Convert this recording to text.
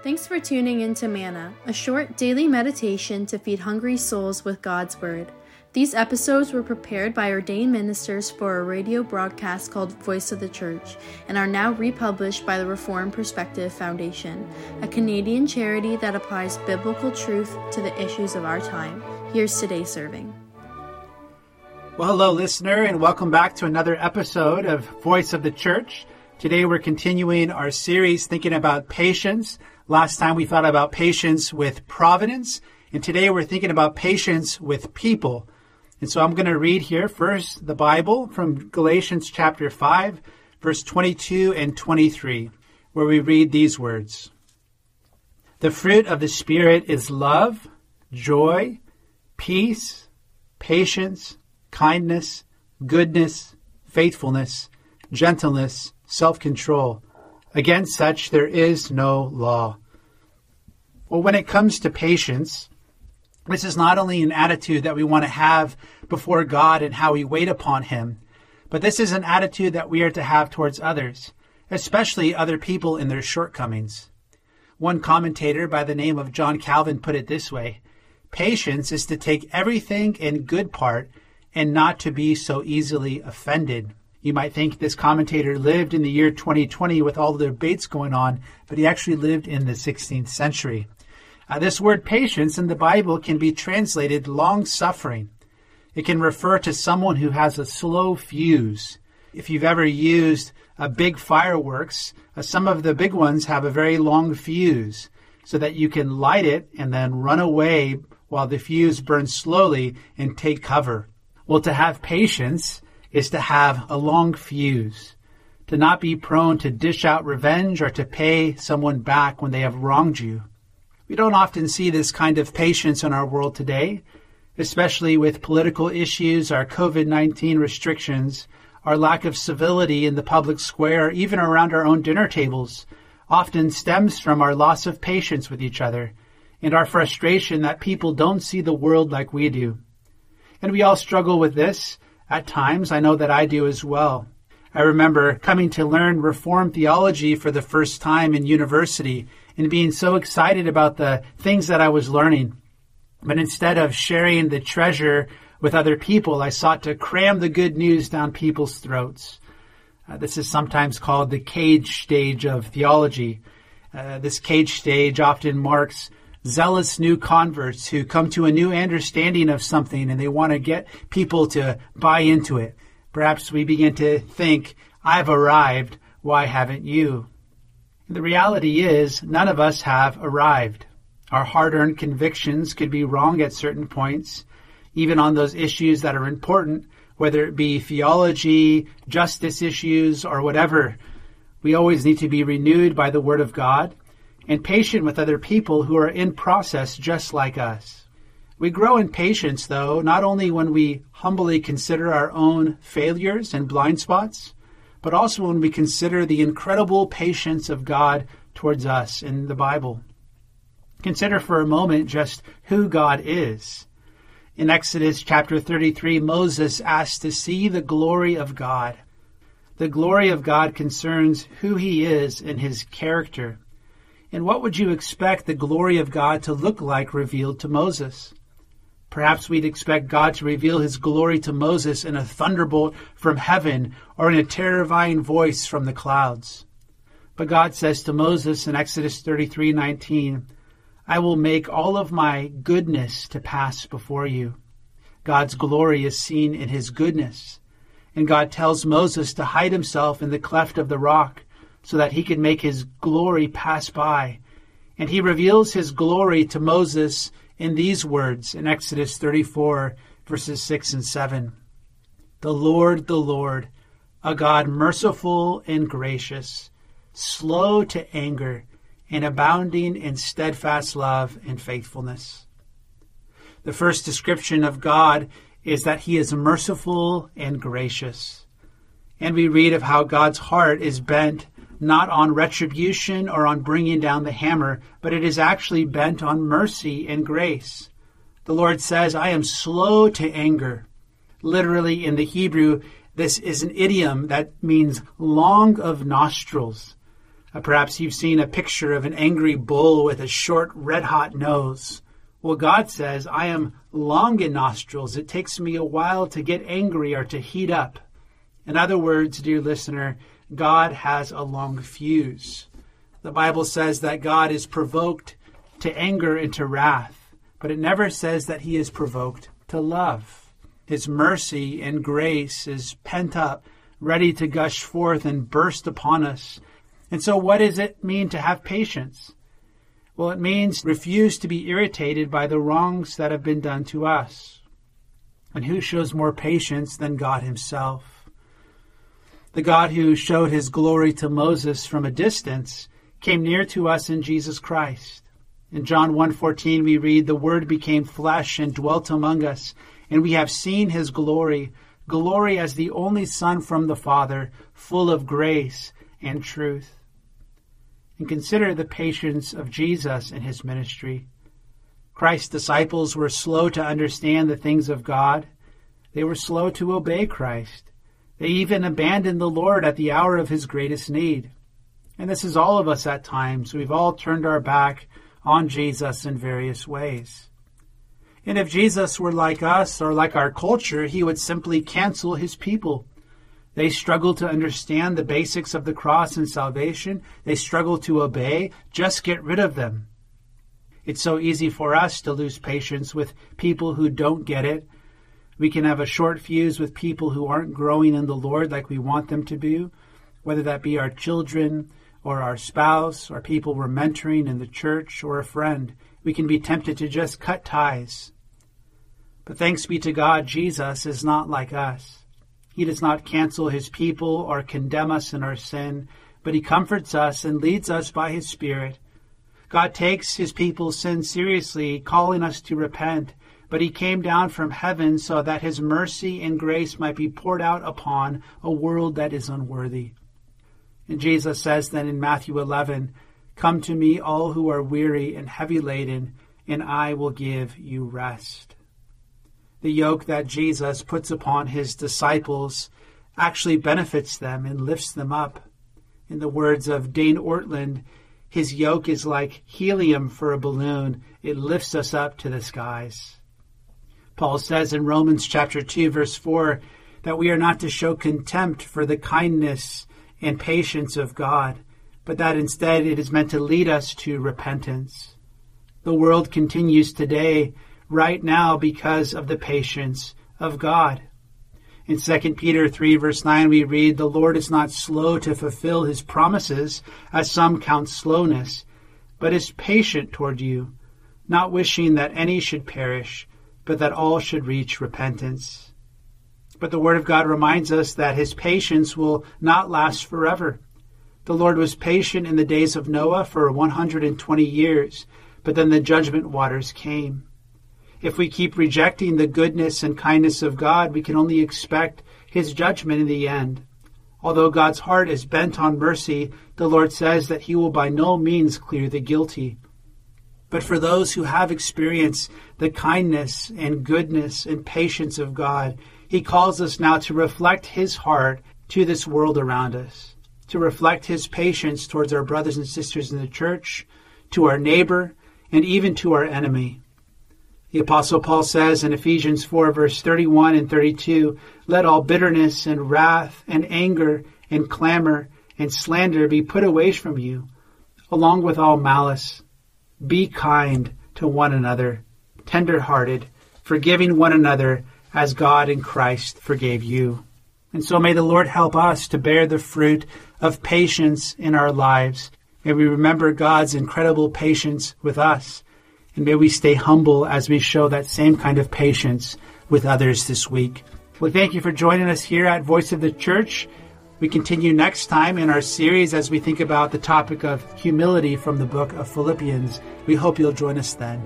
Thanks for tuning in to Manna, a short daily meditation to feed hungry souls with God's Word. These episodes were prepared by ordained ministers for a radio broadcast called Voice of the Church and are now republished by the Reformed Perspective Foundation, a Canadian charity that applies biblical truth to the issues of our time. Here's today's serving. Well, hello, listener, and welcome back to another episode of Voice of the Church. Today we're continuing our series thinking about patience. Last time we thought about patience with providence, and today we're thinking about patience with people. And so I'm going to read here first the Bible from Galatians chapter 5, verse 22 and 23, where we read these words The fruit of the Spirit is love, joy, peace, patience, kindness, goodness, faithfulness, gentleness, self control. Against such there is no law. Well, when it comes to patience, this is not only an attitude that we want to have before God and how we wait upon Him, but this is an attitude that we are to have towards others, especially other people in their shortcomings. One commentator by the name of John Calvin put it this way Patience is to take everything in good part and not to be so easily offended. You might think this commentator lived in the year 2020 with all the debates going on, but he actually lived in the 16th century. Uh, this word patience in the Bible can be translated long suffering. It can refer to someone who has a slow fuse. If you've ever used a big fireworks, uh, some of the big ones have a very long fuse so that you can light it and then run away while the fuse burns slowly and take cover. Well, to have patience is to have a long fuse, to not be prone to dish out revenge or to pay someone back when they have wronged you. We don't often see this kind of patience in our world today, especially with political issues, our COVID 19 restrictions, our lack of civility in the public square, even around our own dinner tables, often stems from our loss of patience with each other and our frustration that people don't see the world like we do. And we all struggle with this. At times, I know that I do as well. I remember coming to learn Reformed theology for the first time in university and being so excited about the things that I was learning. But instead of sharing the treasure with other people, I sought to cram the good news down people's throats. Uh, this is sometimes called the cage stage of theology. Uh, this cage stage often marks zealous new converts who come to a new understanding of something and they want to get people to buy into it. Perhaps we begin to think, I've arrived, why haven't you? The reality is, none of us have arrived. Our hard earned convictions could be wrong at certain points, even on those issues that are important, whether it be theology, justice issues, or whatever. We always need to be renewed by the Word of God and patient with other people who are in process just like us. We grow in patience, though, not only when we humbly consider our own failures and blind spots, but also when we consider the incredible patience of God towards us in the Bible. Consider for a moment just who God is. In Exodus chapter 33, Moses asked to see the glory of God. The glory of God concerns who he is and his character. And what would you expect the glory of God to look like revealed to Moses? Perhaps we'd expect God to reveal his glory to Moses in a thunderbolt from heaven or in a terrifying voice from the clouds. But God says to Moses in Exodus 33:19, I will make all of my goodness to pass before you. God's glory is seen in his goodness. And God tells Moses to hide himself in the cleft of the rock so that he could make his glory pass by. And he reveals his glory to Moses in these words in Exodus 34, verses 6 and 7. The Lord, the Lord, a God merciful and gracious, slow to anger, and abounding in steadfast love and faithfulness. The first description of God is that he is merciful and gracious. And we read of how God's heart is bent not on retribution or on bringing down the hammer, but it is actually bent on mercy and grace. The Lord says, I am slow to anger. Literally in the Hebrew, this is an idiom that means long of nostrils. Uh, perhaps you've seen a picture of an angry bull with a short, red hot nose. Well, God says, I am long in nostrils. It takes me a while to get angry or to heat up. In other words, dear listener, God has a long fuse. The Bible says that God is provoked to anger and to wrath, but it never says that he is provoked to love. His mercy and grace is pent up, ready to gush forth and burst upon us and so, what does it mean to have patience? Well, it means refuse to be irritated by the wrongs that have been done to us. And who shows more patience than God Himself? The God who showed His glory to Moses from a distance came near to us in Jesus Christ. In John 1:14 we read the word became flesh and dwelt among us and we have seen his glory glory as the only son from the father full of grace and truth and consider the patience of Jesus in his ministry. Christ's disciples were slow to understand the things of God. They were slow to obey Christ. They even abandoned the Lord at the hour of his greatest need. And this is all of us at times. We've all turned our back on Jesus in various ways. And if Jesus were like us or like our culture, he would simply cancel his people. They struggle to understand the basics of the cross and salvation. They struggle to obey. Just get rid of them. It's so easy for us to lose patience with people who don't get it. We can have a short fuse with people who aren't growing in the Lord like we want them to be, whether that be our children or our spouse or people we're mentoring in the church or a friend. We can be tempted to just cut ties. But thanks be to God, Jesus is not like us. He does not cancel his people or condemn us in our sin, but he comforts us and leads us by his Spirit. God takes his people's sin seriously, calling us to repent, but he came down from heaven so that his mercy and grace might be poured out upon a world that is unworthy. And Jesus says then in Matthew 11, Come to me, all who are weary and heavy laden, and I will give you rest the yoke that Jesus puts upon his disciples actually benefits them and lifts them up. In the words of Dane Ortlund, his yoke is like helium for a balloon. It lifts us up to the skies. Paul says in Romans chapter 2 verse 4 that we are not to show contempt for the kindness and patience of God, but that instead it is meant to lead us to repentance. The world continues today right now because of the patience of God. In 2 Peter 3 verse 9 we read, The Lord is not slow to fulfill his promises, as some count slowness, but is patient toward you, not wishing that any should perish, but that all should reach repentance. But the Word of God reminds us that his patience will not last forever. The Lord was patient in the days of Noah for 120 years, but then the judgment waters came. If we keep rejecting the goodness and kindness of God, we can only expect his judgment in the end. Although God's heart is bent on mercy, the Lord says that he will by no means clear the guilty. But for those who have experienced the kindness and goodness and patience of God, he calls us now to reflect his heart to this world around us, to reflect his patience towards our brothers and sisters in the church, to our neighbor, and even to our enemy. The Apostle Paul says in Ephesians 4, verse 31 and 32, Let all bitterness and wrath and anger and clamor and slander be put away from you, along with all malice. Be kind to one another, tender hearted, forgiving one another as God in Christ forgave you. And so may the Lord help us to bear the fruit of patience in our lives. May we remember God's incredible patience with us and may we stay humble as we show that same kind of patience with others this week. Well, thank you for joining us here at Voice of the Church. We continue next time in our series as we think about the topic of humility from the book of Philippians. We hope you'll join us then.